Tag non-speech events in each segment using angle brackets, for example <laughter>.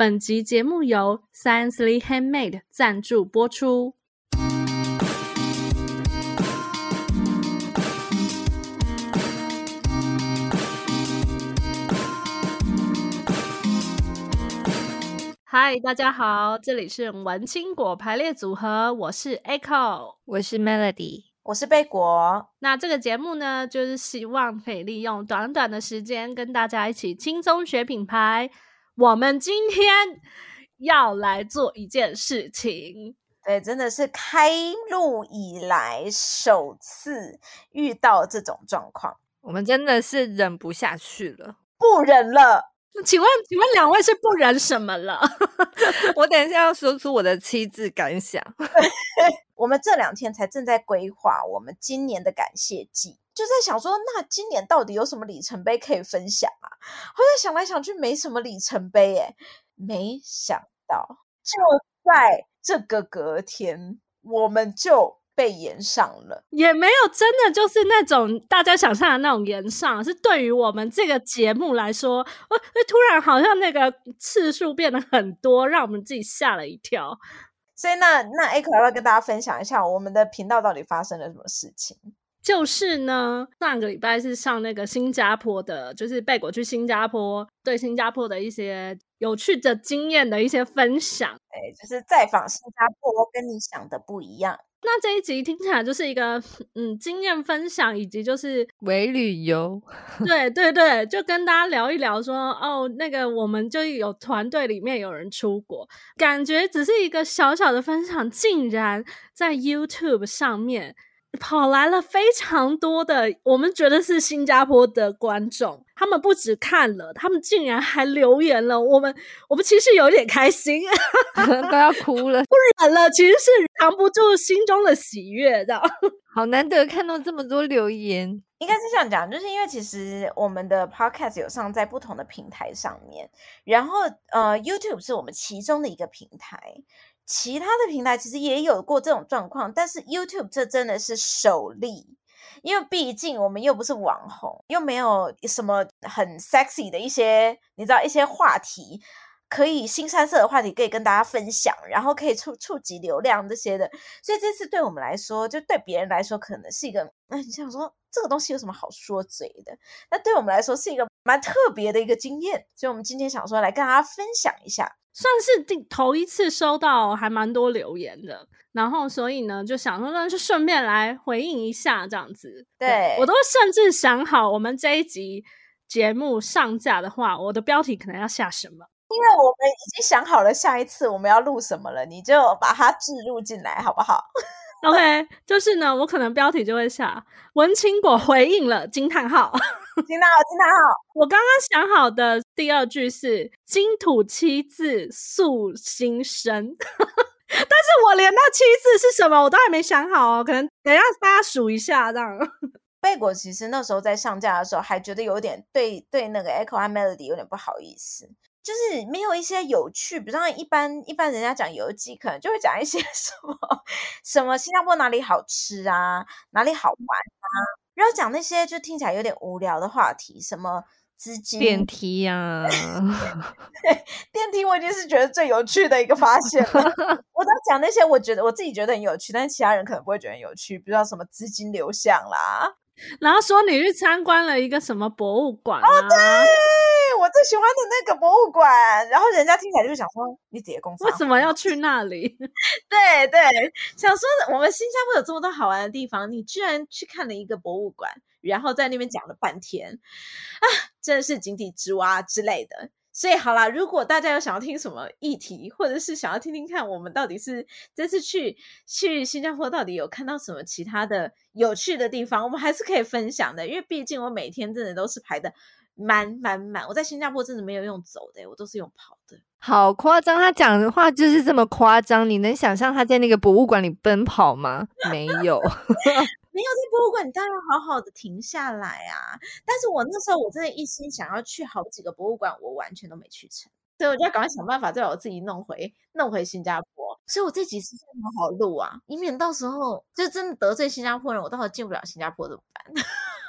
本集节目由 Sciencely Handmade 赞助播出。嗨，大家好，这里是文青果排列组合，我是 Echo，我是 Melody，我是贝果。那这个节目呢，就是希望可以利用短短的时间，跟大家一起轻松学品牌。我们今天要来做一件事情，对，真的是开录以来首次遇到这种状况，我们真的是忍不下去了，不忍了。请问，请问两位是不忍什么了？<laughs> 我等一下要说出我的七字感想。<laughs> 我们这两天才正在规划我们今年的感谢祭，就在想说，那今年到底有什么里程碑可以分享啊？后来想来想去，没什么里程碑诶，没想到就在这个隔天，我们就。被延上了，也没有真的就是那种大家想象的那种延上，是对于我们这个节目来说，呃，突然好像那个次数变得很多，让我们自己吓了一跳。所以那那不要跟大家分享一下我们的频道到底发生了什么事情？就是呢，上个礼拜是上那个新加坡的，就是贝果去新加坡，对新加坡的一些有趣的经验的一些分享。哎，就是在访新加坡，跟你想的不一样。那这一集听起来就是一个嗯经验分享，以及就是伪旅游，对对对，就跟大家聊一聊说哦，那个我们就有团队里面有人出国，感觉只是一个小小的分享，竟然在 YouTube 上面。跑来了非常多的，我们觉得是新加坡的观众，他们不止看了，他们竟然还留言了。我们我们其实有点开心，<laughs> 都要哭了，不忍了，其实是藏不住心中的喜悦的。好难得看到这么多留言，应该是这样讲，就是因为其实我们的 Podcast 有上在不同的平台上面，然后呃 YouTube 是我们其中的一个平台。其他的平台其实也有过这种状况，但是 YouTube 这真的是首例，因为毕竟我们又不是网红，又没有什么很 sexy 的一些，你知道一些话题，可以新三色的话题可以跟大家分享，然后可以触触及流量这些的，所以这次对我们来说，就对别人来说可能是一个，那你想说这个东西有什么好说嘴的？那对我们来说是一个蛮特别的一个经验，所以我们今天想说来跟大家分享一下。算是第头一次收到还蛮多留言的，然后所以呢就想说，那就顺便来回应一下这样子。对，我都甚至想好，我们这一集节目上架的话，我的标题可能要下什么？因为我们已经想好了下一次我们要录什么了，你就把它置入进来好不好？OK，就是呢，我可能标题就会下“文青果回应了”惊叹号。惊叹号，惊叹号！我刚刚想好的第二句是“金土七字诉心声”，但是我连那七字是什么我都还没想好哦，可能等一下大家数一下这样。<laughs> 贝果其实那时候在上架的时候还觉得有点对对那个 Echo 和 Melody 有点不好意思，就是没有一些有趣，比如像一般一般人家讲游记，可能就会讲一些 <laughs> 什么什么新加坡哪里好吃啊，哪里好玩啊。不要讲那些就听起来有点无聊的话题，什么资金电梯呀、<laughs> 啊，电梯我已经是觉得最有趣的一个发现了。我在讲那些我觉得我自己觉得很有趣，但是其他人可能不会觉得很有趣，比如说什么资金流向啦，然后说你去参观了一个什么博物馆啊。哦，对我最喜欢的那个博物馆，然后人家听起来就会想说，你姐公司为什么要去那里？<laughs> 对对，想说我们新加坡有这么多好玩的地方，你居然去看了一个博物馆，然后在那边讲了半天，啊，真的是井底之蛙之类的。所以好啦，如果大家有想要听什么议题，或者是想要听听看我们到底是这次去去新加坡到底有看到什么其他的有趣的地方，我们还是可以分享的，因为毕竟我每天真的都是排的。满满满！我在新加坡真的没有用走的，我都是用跑的。好夸张，他讲的话就是这么夸张。你能想象他在那个博物馆里奔跑吗？没有，<laughs> 没有在博物馆，你当然好好的停下来啊。但是我那时候我真的一心想要去好几个博物馆，我完全都没去成，所以我就要赶快想办法再把我自己弄回弄回新加坡。所以我这几次真的好好录啊，以免到时候就真的得罪新加坡人，我到时候进不了新加坡怎么办？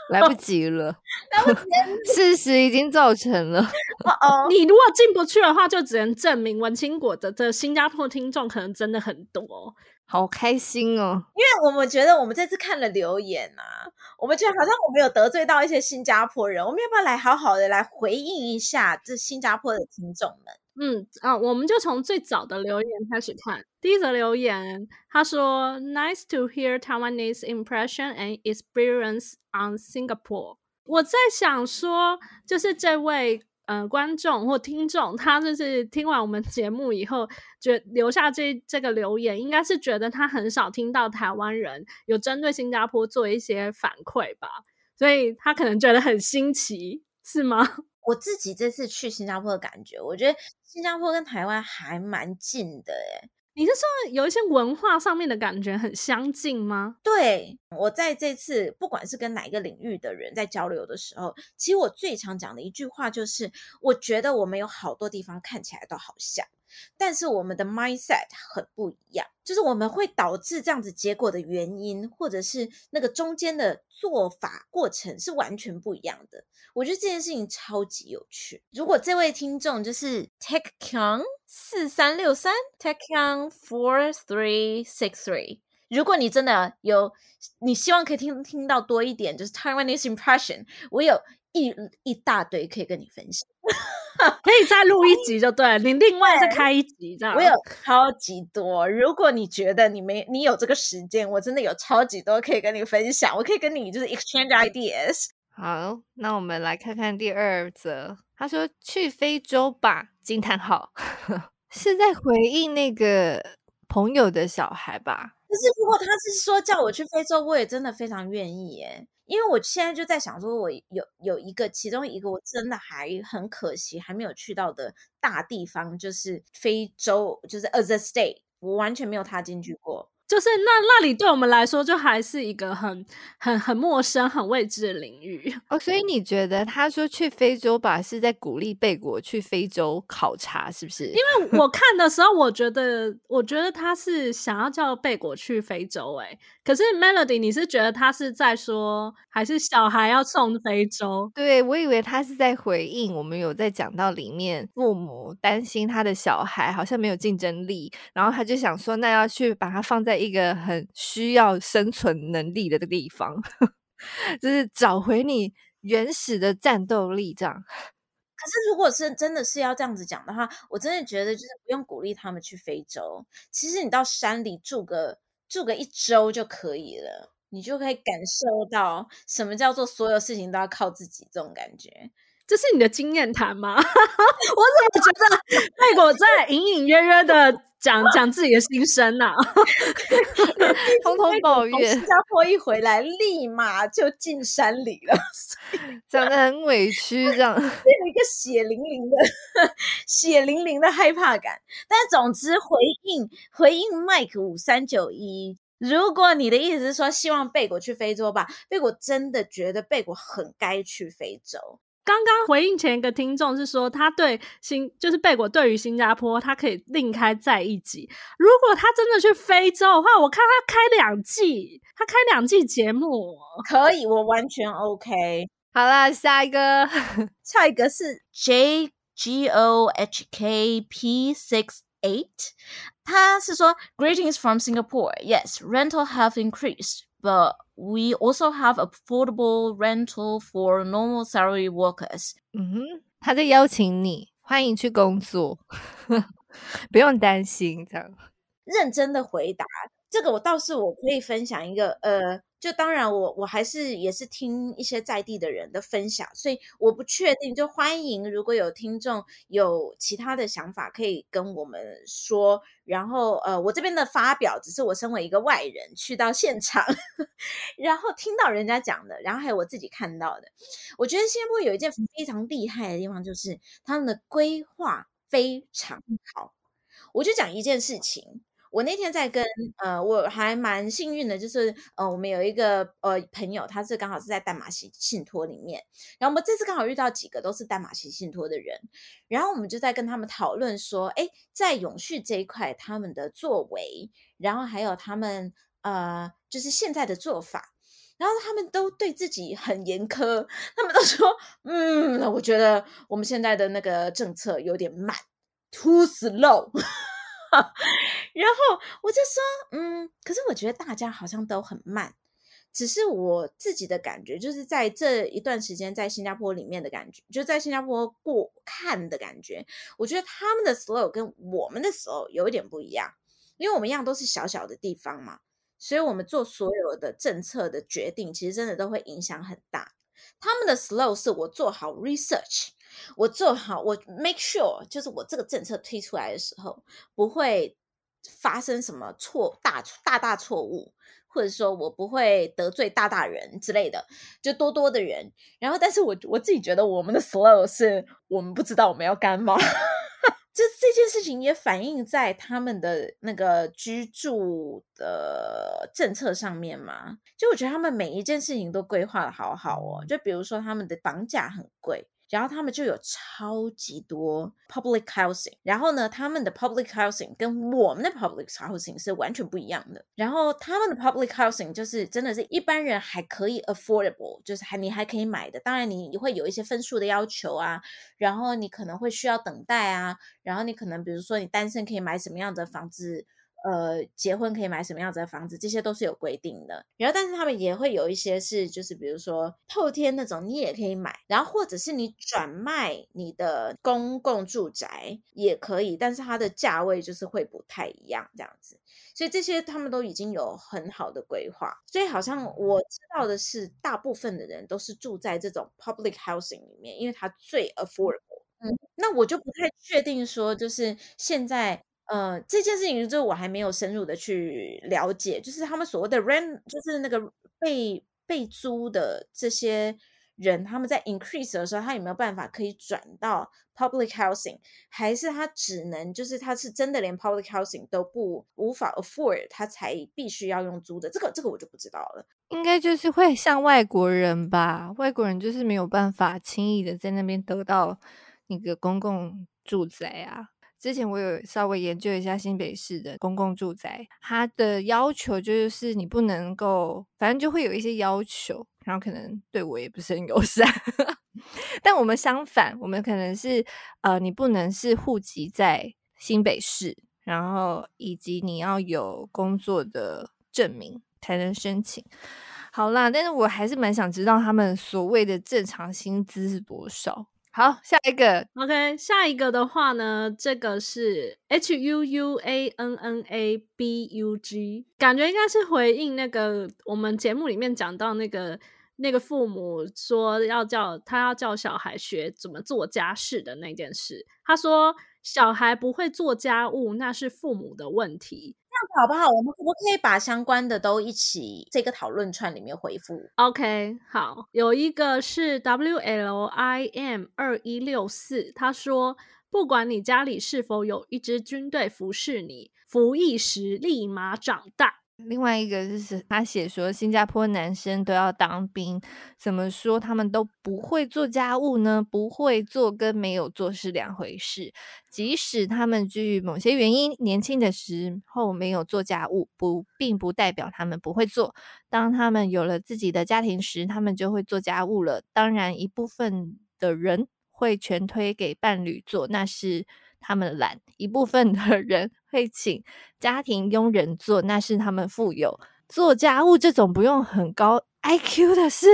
来不及了，<laughs> 来不及了，<laughs> 事实已经造成了。<laughs> 哦哦，你如果进不去的话，就只能证明文青果的的新加坡听众可能真的很多。好开心哦！因为我们觉得我们这次看了留言啊，我们觉得好像我们有得罪到一些新加坡人，我们要不要来好好的来回应一下这新加坡的听众们？嗯啊，我们就从最早的留言开始看。第一则留言，他说：“Nice to hear Taiwanese impression and experience on Singapore。”我在想说，就是这位。呃，观众或听众，他就是听完我们节目以后，觉留下这这个留言，应该是觉得他很少听到台湾人有针对新加坡做一些反馈吧，所以他可能觉得很新奇，是吗？<laughs> 我自己这次去新加坡的感觉，我觉得新加坡跟台湾还蛮近的，诶。你是说有一些文化上面的感觉很相近吗？对，我在这次不管是跟哪一个领域的人在交流的时候，其实我最常讲的一句话就是，我觉得我们有好多地方看起来都好像。但是我们的 mindset 很不一样，就是我们会导致这样子结果的原因，或者是那个中间的做法过程是完全不一样的。我觉得这件事情超级有趣。如果这位听众就是 Tech Young 四三六三 Tech Kang four three six three，如果你真的有，你希望可以听听到多一点，就是 Taiwanese impression，我有一一大堆可以跟你分享。<laughs> 可以再录一集就对了，你另外再开一集这样。我有超级多，如果你觉得你没你有这个时间，我真的有超级多可以跟你分享，我可以跟你就是 exchange ideas。好，那我们来看看第二则。他说去非洲吧，惊叹号，<laughs> 是在回应那个朋友的小孩吧？可是如果他是说叫我去非洲，我也真的非常愿意耶。因为我现在就在想说，我有有一个，其中一个我真的还很可惜还没有去到的大地方，就是非洲，就是 as a state，我完全没有踏进去过。就是那那里对我们来说，就还是一个很很很陌生、很未知的领域哦。所以你觉得他说去非洲吧，是在鼓励贝果去非洲考察，是不是？因为我 <laughs> 看的时候，我觉得我觉得他是想要叫贝果去非洲，欸，哎，可是 Melody，你是觉得他是在说，还是小孩要送非洲？对，我以为他是在回应我们有在讲到里面，父母担心他的小孩好像没有竞争力，然后他就想说，那要去把他放在。一个很需要生存能力的地方，<laughs> 就是找回你原始的战斗力，这样。可是，如果是真的是要这样子讲的话，我真的觉得就是不用鼓励他们去非洲。其实你到山里住个住个一周就可以了，你就可以感受到什么叫做所有事情都要靠自己这种感觉。这是你的经验谈吗？<laughs> 我怎么觉得贝果在隐隐约约的？讲 <laughs> 讲自己的心声呐、啊，<laughs> 通通抱怨。新加坡一回来，立马就进山里了，讲的很委屈，这样，有一个血淋淋的、血淋淋的害怕感。但总之回应回应 Mike 五三九一，如果你的意思是说希望贝果去非洲吧，贝果真的觉得贝果很该去非洲。刚刚回应前一个听众是说，他对新就是贝果对于新加坡，他可以另开再一集。如果他真的去非洲的话，我看他开两季，他开两季节目可以，我完全 OK。好啦，下一个，下一个是 J G O H K P six eight，他是说 Greetings from Singapore. Yes, rental have increased, but We also have affordable rental for normal salary workers. 嗯哼，他在邀请你，欢迎去工作，不用担心。这样认真的回答， <laughs> 这个我倒是我可以分享一个，呃。就当然我，我还是也是听一些在地的人的分享，所以我不确定。就欢迎如果有听众有其他的想法，可以跟我们说。然后，呃，我这边的发表只是我身为一个外人去到现场，<laughs> 然后听到人家讲的，然后还有我自己看到的。我觉得新加坡有一件非常厉害的地方，就是他们的规划非常好。我就讲一件事情。我那天在跟呃，我还蛮幸运的，就是呃，我们有一个呃朋友，他是刚好是在淡马锡信托里面，然后我们这次刚好遇到几个都是淡马锡信托的人，然后我们就在跟他们讨论说，哎，在永续这一块他们的作为，然后还有他们呃，就是现在的做法。然后他们都对自己很严苛，他们都说，嗯，我觉得我们现在的那个政策有点慢，too slow。<laughs> 然后我就说，嗯，可是我觉得大家好像都很慢。只是我自己的感觉，就是在这一段时间在新加坡里面的感觉，就在新加坡过看的感觉，我觉得他们的 slow 跟我们的 slow 有一点不一样，因为我们一样都是小小的地方嘛，所以我们做所有的政策的决定，其实真的都会影响很大。他们的 slow 是我做好 research，我做好我 make sure，就是我这个政策推出来的时候不会发生什么错大大大错误。或者说我不会得罪大大人之类的，就多多的人。然后，但是我我自己觉得我们的 slow 是我们不知道我们要干嘛。<laughs> 就这件事情也反映在他们的那个居住的政策上面嘛。就我觉得他们每一件事情都规划的好好哦。就比如说他们的房价很贵。然后他们就有超级多 public housing，然后呢，他们的 public housing 跟我们的 public housing 是完全不一样的。然后他们的 public housing 就是真的是一般人还可以 affordable，就是还你还可以买的。当然你会有一些分数的要求啊，然后你可能会需要等待啊，然后你可能比如说你单身可以买什么样的房子。呃，结婚可以买什么样子的房子，这些都是有规定的。然后，但是他们也会有一些是，就是比如说透天那种，你也可以买。然后，或者是你转卖你的公共住宅也可以，但是它的价位就是会不太一样，这样子。所以这些他们都已经有很好的规划。所以好像我知道的是，大部分的人都是住在这种 public housing 里面，因为它最 affordable。嗯，那我就不太确定说，就是现在。呃，这件事情就是我还没有深入的去了解，就是他们所谓的 rent，就是那个被被租的这些人，他们在 increase 的时候，他有没有办法可以转到 public housing，还是他只能就是他是真的连 public housing 都不无法 afford，他才必须要用租的？这个这个我就不知道了。应该就是会像外国人吧，外国人就是没有办法轻易的在那边得到那个公共住宅啊。之前我有稍微研究一下新北市的公共住宅，它的要求就是你不能够，反正就会有一些要求，然后可能对我也不是很友 <laughs> 善。但我们相反，我们可能是呃，你不能是户籍在新北市，然后以及你要有工作的证明才能申请。好啦，但是我还是蛮想知道他们所谓的正常薪资是多少。好，下一个，OK，下一个的话呢，这个是 H U U A N N A B U G，感觉应该是回应那个我们节目里面讲到那个那个父母说要叫他要叫小孩学怎么做家事的那件事。他说小孩不会做家务，那是父母的问题。这样好不好？我们可不可以把相关的都一起这个讨论串里面回复？OK，好，有一个是 W L I M 二一六四，他说，不管你家里是否有一支军队服侍你，服役时立马长大。另外一个就是他写说，新加坡男生都要当兵，怎么说他们都不会做家务呢？不会做跟没有做是两回事。即使他们基于某些原因年轻的时候没有做家务，不并不代表他们不会做。当他们有了自己的家庭时，他们就会做家务了。当然，一部分的人会全推给伴侣做，那是。他们懒，一部分的人会请家庭佣人做，那是他们富有。做家务这种不用很高 IQ 的事，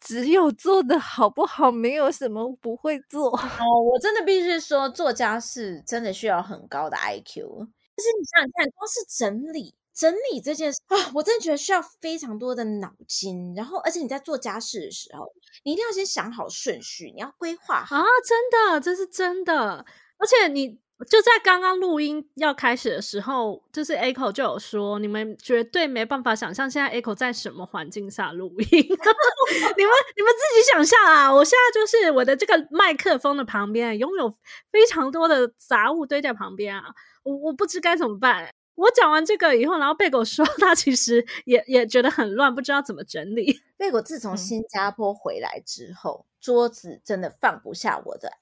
只有做的好不好，没有什么不会做。哦，我真的必须说，做家事真的需要很高的 IQ。就是你想想看，光是整理。整理这件事啊，我真的觉得需要非常多的脑筋。然后，而且你在做家事的时候，你一定要先想好顺序，你要规划好。啊，真的，这是真的。而且你就在刚刚录音要开始的时候，就是 Echo 就有说，你们绝对没办法想象现在 Echo 在什么环境下录音。<laughs> 你们你们自己想象啊！我现在就是我的这个麦克风的旁边拥有非常多的杂物堆在旁边啊，我我不知该怎么办。我讲完这个以后，然后贝狗说他其实也也觉得很乱，不知道怎么整理。贝狗自从新加坡回来之后，嗯、桌子真的放不下我的。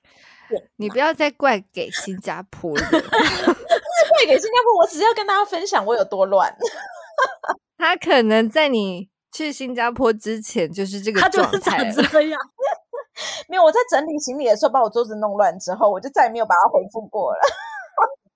你不要再怪给新加坡了 <laughs> <laughs> 不是怪给新加坡，我只是要跟大家分享我有多乱。<laughs> 他可能在你去新加坡之前就是这个他就是长这样。没有，我在整理行李的时候把我桌子弄乱之后，我就再也没有把它回复过了。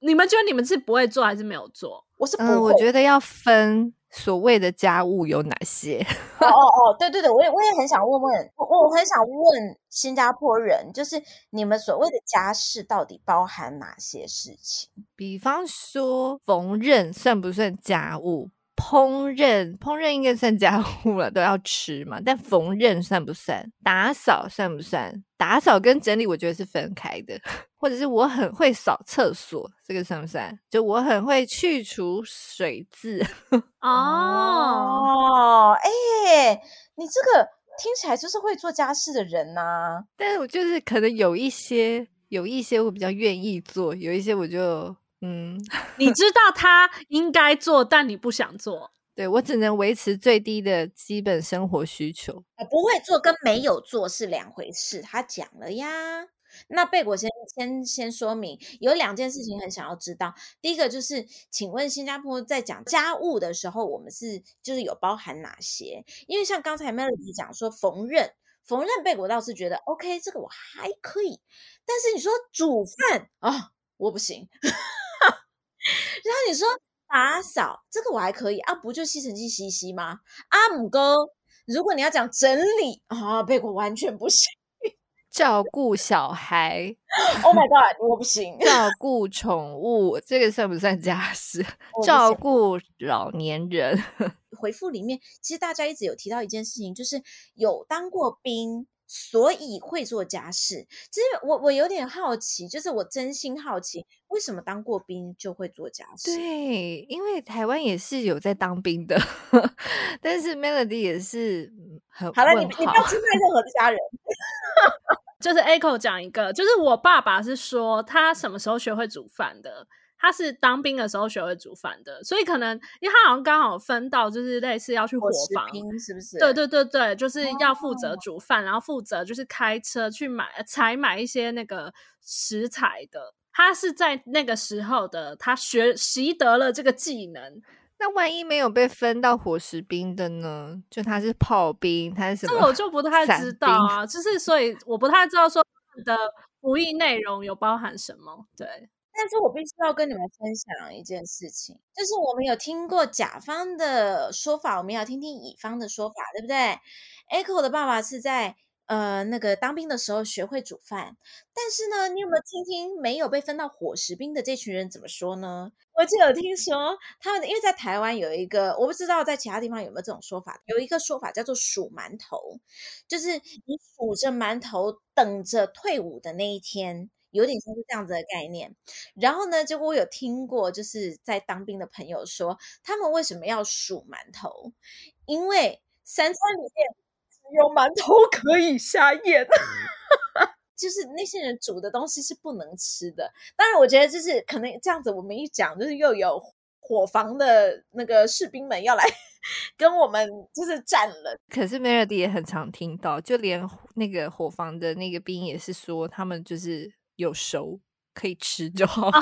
你们觉得你们是不会做还是没有做？我是不会。嗯，我觉得要分所谓的家务有哪些。<laughs> 哦哦哦，对对对，我也我也很想问问，我我很想问新加坡人，就是你们所谓的家事到底包含哪些事情？比方说缝纫算不算家务？烹饪，烹饪应该算家务了，都要吃嘛。但缝纫算不算？打扫算不算？打扫跟整理，我觉得是分开的。或者是我很会扫厕所，这个算不算？就我很会去除水渍。<laughs> 哦，哎、欸，你这个听起来就是会做家事的人呐、啊。但是我就是可能有一些，有一些我比较愿意做，有一些我就。嗯，<laughs> 你知道他应该做，但你不想做。对，我只能维持最低的基本生活需求。不会做跟没有做是两回事。他讲了呀。那贝果先先先说明，有两件事情很想要知道。第一个就是，请问新加坡在讲家务的时候，我们是就是有包含哪些？因为像刚才 Melody 讲说缝纫，缝纫贝果倒是觉得 OK，这个我还可以。但是你说煮饭啊、哦，我不行。然后你说打扫这个我还可以啊，不就吸尘器吸吸吗？阿姆哥，如果你要讲整理啊，贝果完全不行。<laughs> 照顾小孩，<laughs> Oh my god，我不行。照顾宠物，这个算不算家事？照顾老年人，回复里面其实大家一直有提到一件事情，就是有当过兵。所以会做家事，其实我我有点好奇，就是我真心好奇，为什么当过兵就会做家事？对，因为台湾也是有在当兵的，<laughs> 但是 Melody 也是很好了，你你不要侵犯任何的家人。<laughs> 就是 Echo 讲一个，就是我爸爸是说他什么时候学会煮饭的。他是当兵的时候学会煮饭的，所以可能因为他好像刚好分到，就是类似要去伙房，是不是？对对对对，就是要负责煮饭，哦、然后负责就是开车去买采买一些那个食材的。他是在那个时候的，他学习得了这个技能。那万一没有被分到伙食兵的呢？就他是炮兵，他是什么？这我就不太知道啊，就是所以我不太知道说他的服役内容有包含什么，对。但是我必须要跟你们分享一件事情，就是我们有听过甲方的说法，我们要听听乙方的说法，对不对？Echo 的爸爸是在呃那个当兵的时候学会煮饭，但是呢，你有没有听听没有被分到伙食兵的这群人怎么说呢？我就有听说他们，因为在台湾有一个，我不知道在其他地方有没有这种说法，有一个说法叫做数馒头，就是你数着馒头等着退伍的那一天。有点像是这样子的概念，然后呢，结果我有听过，就是在当兵的朋友说，他们为什么要数馒头？因为三餐里面只有馒头 <laughs> 可以下咽，<laughs> 就是那些人煮的东西是不能吃的。当然，我觉得就是可能这样子，我们一讲，就是又有伙房的那个士兵们要来 <laughs> 跟我们就是战了。可是 Melody 也很常听到，就连那个伙房的那个兵也是说，他们就是。有熟可以吃就好，啊、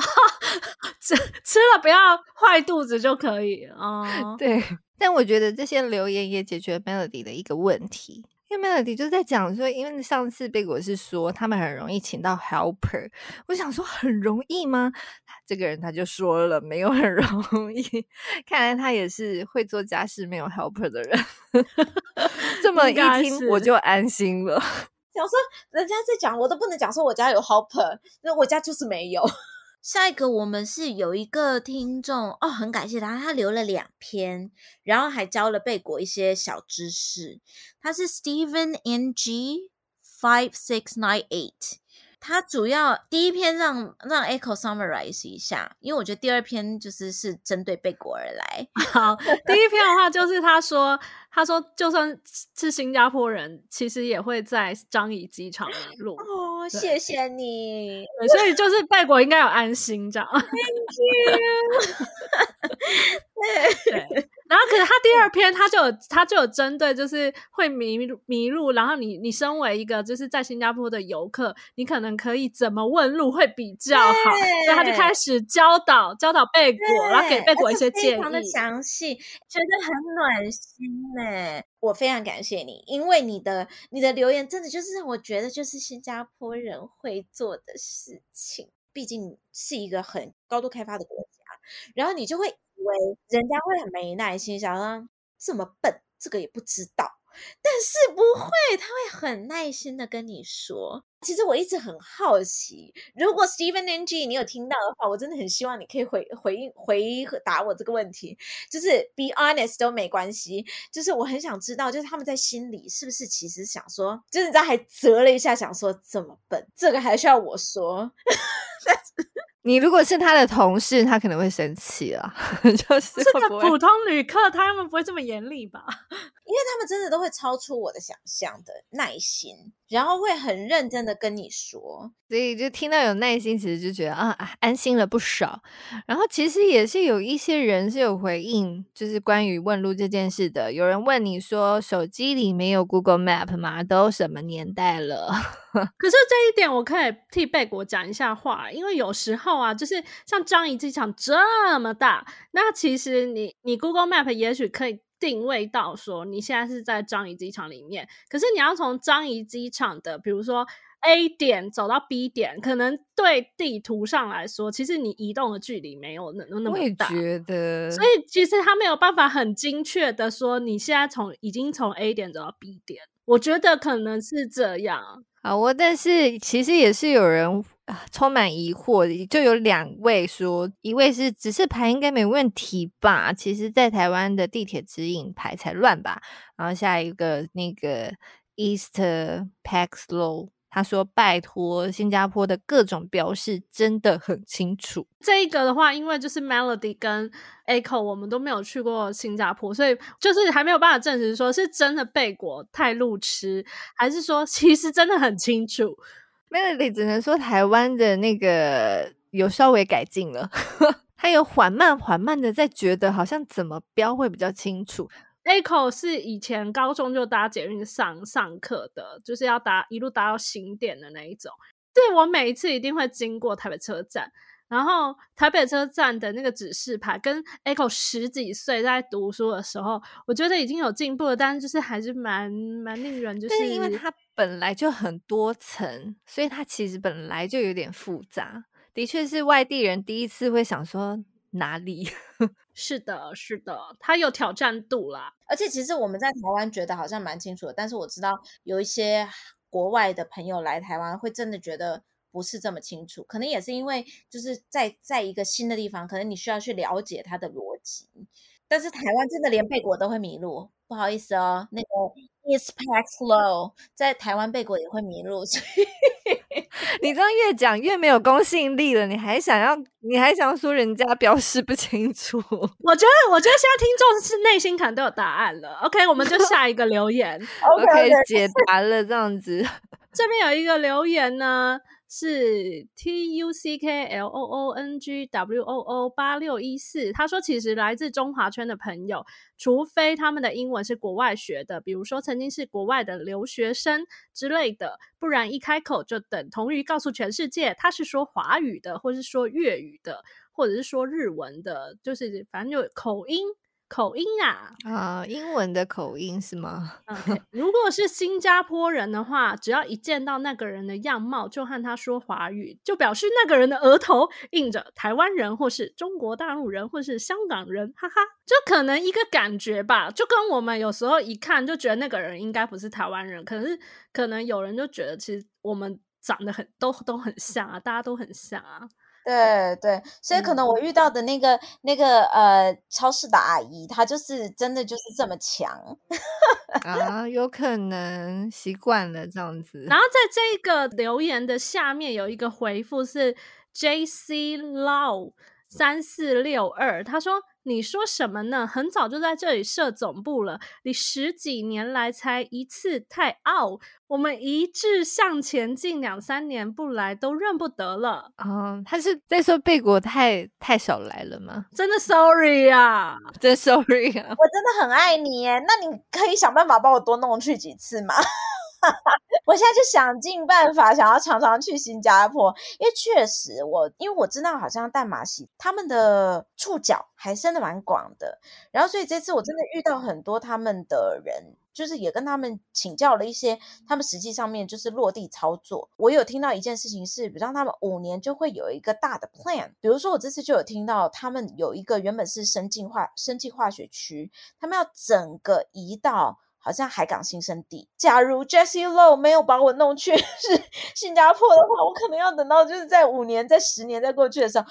<laughs> 吃吃了不要坏肚子就可以啊。对，但我觉得这些留言也解决了 Melody 的一个问题，因为 Melody 就在讲说，因为上次贝果是说他们很容易请到 helper，我想说很容易吗？这个人他就说了没有很容易，看来他也是会做家事没有 helper 的人。<laughs> 这么一听我就安心了。想说人家在讲，我都不能讲说我家有 helper，那我家就是没有。<laughs> 下一个我们是有一个听众哦，很感谢他，他留了两篇，然后还教了贝果一些小知识。他是 Steven NG five six nine eight。他主要第一篇让让 Echo summarize 一下，因为我觉得第二篇就是是针对贝果而来。<laughs> 好，第一篇的话就是他说，他说就算是新加坡人，其实也会在樟宜机场路。哦，谢谢你。所以就是贝果应该有安心这样。Thank you 对。<laughs> 对。然后可是他第二篇他就有他就有针对就是会迷路迷路，然后你你身为一个就是在新加坡的游客，你可能可以怎么问路会比较好，所以他就开始教导教导贝果，然后给贝果一些建议，非常的详细，觉得很暖心呢。我非常感谢你，因为你的你的留言真的就是让我觉得就是新加坡人会做的事情，毕竟是一个很高度开发的国家，然后你就会以为人家会很没耐心，想说这么笨，这个也不知道。但是不会，他会很耐心的跟你说。其实我一直很好奇，如果 Stephen NG 你有听到的话，我真的很希望你可以回回应回答我这个问题，就是 be honest 都没关系。就是我很想知道，就是他们在心里是不是其实想说，就是他还折了一下，想说这么笨，这个还需要我说？你如果是他的同事，他可能会生气了。<laughs> 就是这个普通旅客，他们不会这么严厉吧？<laughs> 因为他们真的都会超出我的想象的耐心，然后会很认真的跟你说，所以就听到有耐心，其实就觉得啊，安心了不少。然后其实也是有一些人是有回应，就是关于问路这件事的。有人问你说，手机里没有 Google Map 吗？都什么年代了？<laughs> 可是这一点我可以替贝果讲一下话，因为有时候啊，就是像樟宜机场这么大，那其实你你 Google Map 也许可以。定位到说你现在是在樟宜机场里面，可是你要从樟宜机场的，比如说 A 点走到 B 点，可能对地图上来说，其实你移动的距离没有那那么大。我也觉得，所以其实他没有办法很精确的说你现在从已经从 A 点走到 B 点。我觉得可能是这样。啊，我但是其实也是有人。啊，充满疑惑，就有两位说，一位是指示牌应该没问题吧？其实，在台湾的地铁指引牌才乱吧。然后下一个那个 East Paxlow，他说拜托，新加坡的各种标示真的很清楚。这一个的话，因为就是 Melody 跟 Echo，我们都没有去过新加坡，所以就是还没有办法证实说是真的贝果太路痴，还是说其实真的很清楚。Melody 只能说台湾的那个有稍微改进了，<laughs> 它有缓慢缓慢的在觉得好像怎么标会比较清楚。Echo 是以前高中就搭捷运上上课的，就是要搭一路搭到新店的那一种。对，我每一次一定会经过台北车站。然后台北车站的那个指示牌，跟 Echo 十几岁在读书的时候，我觉得已经有进步了，但是就是还是蛮蛮令人就是，是因为它本来就很多层，所以它其实本来就有点复杂。的确是外地人第一次会想说哪里？<laughs> 是的，是的，它有挑战度啦。而且其实我们在台湾觉得好像蛮清楚的，但是我知道有一些国外的朋友来台湾会真的觉得。不是这么清楚，可能也是因为就是在在一个新的地方，可能你需要去了解它的逻辑。但是台湾真的连贝果都会迷路，不好意思哦，那个 <laughs> East Paxlow 在台湾贝果也会迷路，所以你这样越讲越没有公信力了。你还想要你还想要说人家表示不清楚？<laughs> 我觉得我觉得现在听众是内心可能都有答案了。OK，我们就 <laughs> 下一个留言，OK 解答了这样子。这边有一个留言呢。是 T U C K L O O N G W O O 八六一四。他说，其实来自中华圈的朋友，除非他们的英文是国外学的，比如说曾经是国外的留学生之类的，不然一开口就等同于告诉全世界他是说华语的，或是说粤语的，或者是说日文的，就是反正就口音。口音啊，啊，英文的口音是吗. <laughs> 如果是新加坡人的话，只要一见到那个人的样貌，就和他说华语，就表示那个人的额头印着台湾人，或是中国大陆人，或是香港人，哈哈，就可能一个感觉吧，就跟我们有时候一看就觉得那个人应该不是台湾人，可是可能有人就觉得其实我们长得很都都很像啊，大家都很像啊。对对，所以可能我遇到的那个、嗯、那个呃超市的阿姨，她就是真的就是这么强 <laughs> 啊，有可能习惯了这样子。然后在这个留言的下面有一个回复是 J C Lau，三四六二，他说：“你说什么呢？很早就在这里设总部了，你十几年来才一次，太傲。我们一致向前进，两三年不来都认不得了。”哦，他是在说贝果太太少来了吗？真的，sorry 啊，<laughs> 真 sorry 啊，我真的很爱你耶。那你可以想办法帮我多弄去几次吗？我现在就想尽办法，想要常常去新加坡，因为确实我，因为我知道好像淡马锡他们的触角还伸得蛮广的，然后所以这次我真的遇到很多他们的人，就是也跟他们请教了一些他们实际上面就是落地操作。我有听到一件事情是，比如他们五年就会有一个大的 plan，比如说我这次就有听到他们有一个原本是生技化生技化学区，他们要整个移到。好像海港新生地。假如 Jessie Low 没有把我弄去 <laughs> 是新加坡的话，我可能要等到就是在五年、在十年再过去的时候，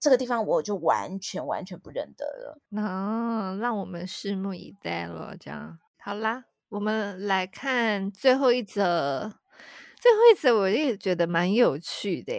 这个地方我就完全完全不认得了。那、哦、让我们拭目以待了。这样好啦，我们来看最后一则。最后一则我也觉得蛮有趣的。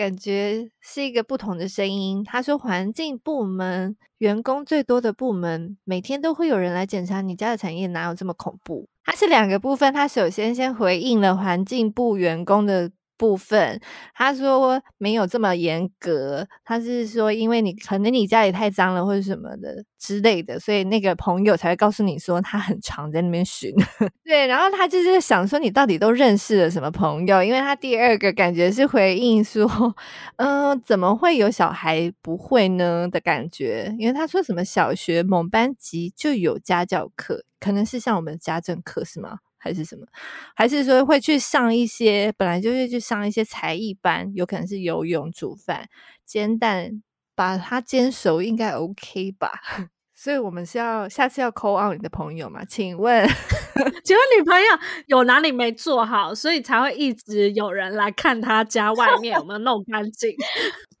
感觉是一个不同的声音。他说：“环境部门员工最多的部门，每天都会有人来检查你家的产业，哪有这么恐怖？”它是两个部分。他首先先回应了环境部员工的。部分，他说没有这么严格，他是说因为你可能你家里太脏了或者什么的之类的，所以那个朋友才会告诉你说他很常在那边巡。<laughs> 对，然后他就是想说你到底都认识了什么朋友？因为他第二个感觉是回应说，嗯、怎么会有小孩不会呢的感觉？因为他说什么小学某班级就有家教课，可能是像我们家政课是吗？还是什么？还是说会去上一些本来就会去上一些才艺班，有可能是游泳、煮饭、煎蛋，把它煎熟应该 OK 吧？<laughs> 所以我们是要下次要 call out 你的朋友嘛？请问，<laughs> 请问女朋友有哪里没做好，所以才会一直有人来看他家外面有没有弄干净？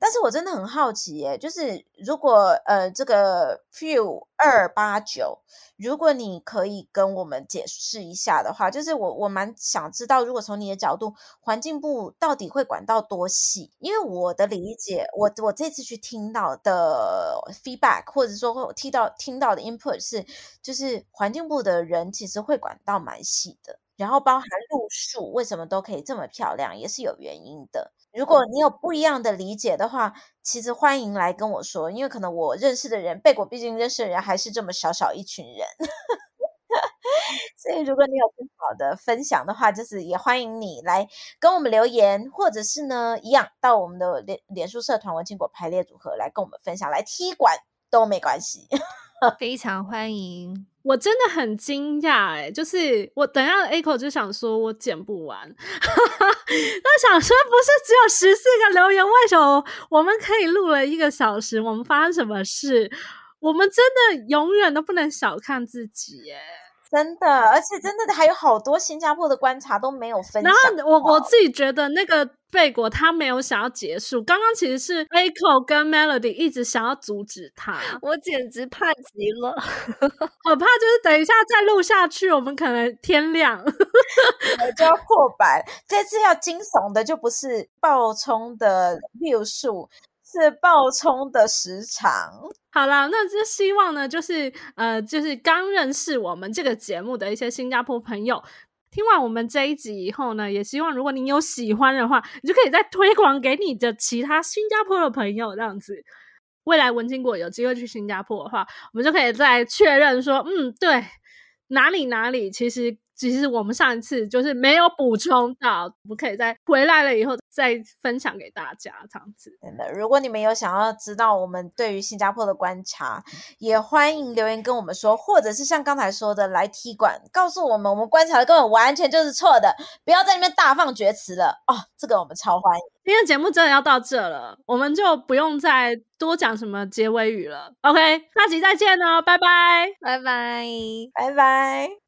但是我真的很好奇耶，就是如果呃这个 few 二八九，如果你可以跟我们解释一下的话，就是我我蛮想知道，如果从你的角度，环境部到底会管到多细？因为我的理解，我我这次去听到的 feedback，或者说会听到听到的 input 是，就是环境部的人其实会管到蛮细的，然后包含路数为什么都可以这么漂亮，也是有原因的。如果你有不一样的理解的话，其实欢迎来跟我说，因为可能我认识的人，贝果毕竟认识的人还是这么小小一群人，<laughs> 所以如果你有更好的分享的话，就是也欢迎你来跟我们留言，或者是呢，一样到我们的脸脸书社团文青果排列组合来跟我们分享，来踢馆都没关系，非常欢迎。我真的很惊讶诶，就是我等下 A 口就想说我剪不完，<laughs> 那想说不是只有十四个留言，为什么我们可以录了一个小时？我们发生什么事？我们真的永远都不能小看自己耶！真的，而且真的还有好多新加坡的观察都没有分享。然后我我自己觉得那个贝果他没有想要结束，刚刚其实是 Echo 跟 Melody 一直想要阻止他，我简直怕极了，我怕就是等一下再录下去，我们可能天亮我就要破百。这次要惊悚的就不是爆冲的 view 数。是爆冲的时长。好啦，那就希望呢，就是呃，就是刚认识我们这个节目的一些新加坡朋友，听完我们这一集以后呢，也希望如果你有喜欢的话，你就可以再推广给你的其他新加坡的朋友，这样子。未来文青果有机会去新加坡的话，我们就可以再确认说，嗯，对，哪里哪里，其实。其实我们上一次就是没有补充到，我们可以再回来了以后再分享给大家这样子。真的，如果你们有想要知道我们对于新加坡的观察，也欢迎留言跟我们说，或者是像刚才说的来踢馆，告诉我们我们观察的根本完全就是错的，不要在那边大放厥词了哦。这个我们超欢迎。今天节目真的要到这了，我们就不用再多讲什么结尾语了。OK，下集再见哦，拜拜，拜拜，拜拜。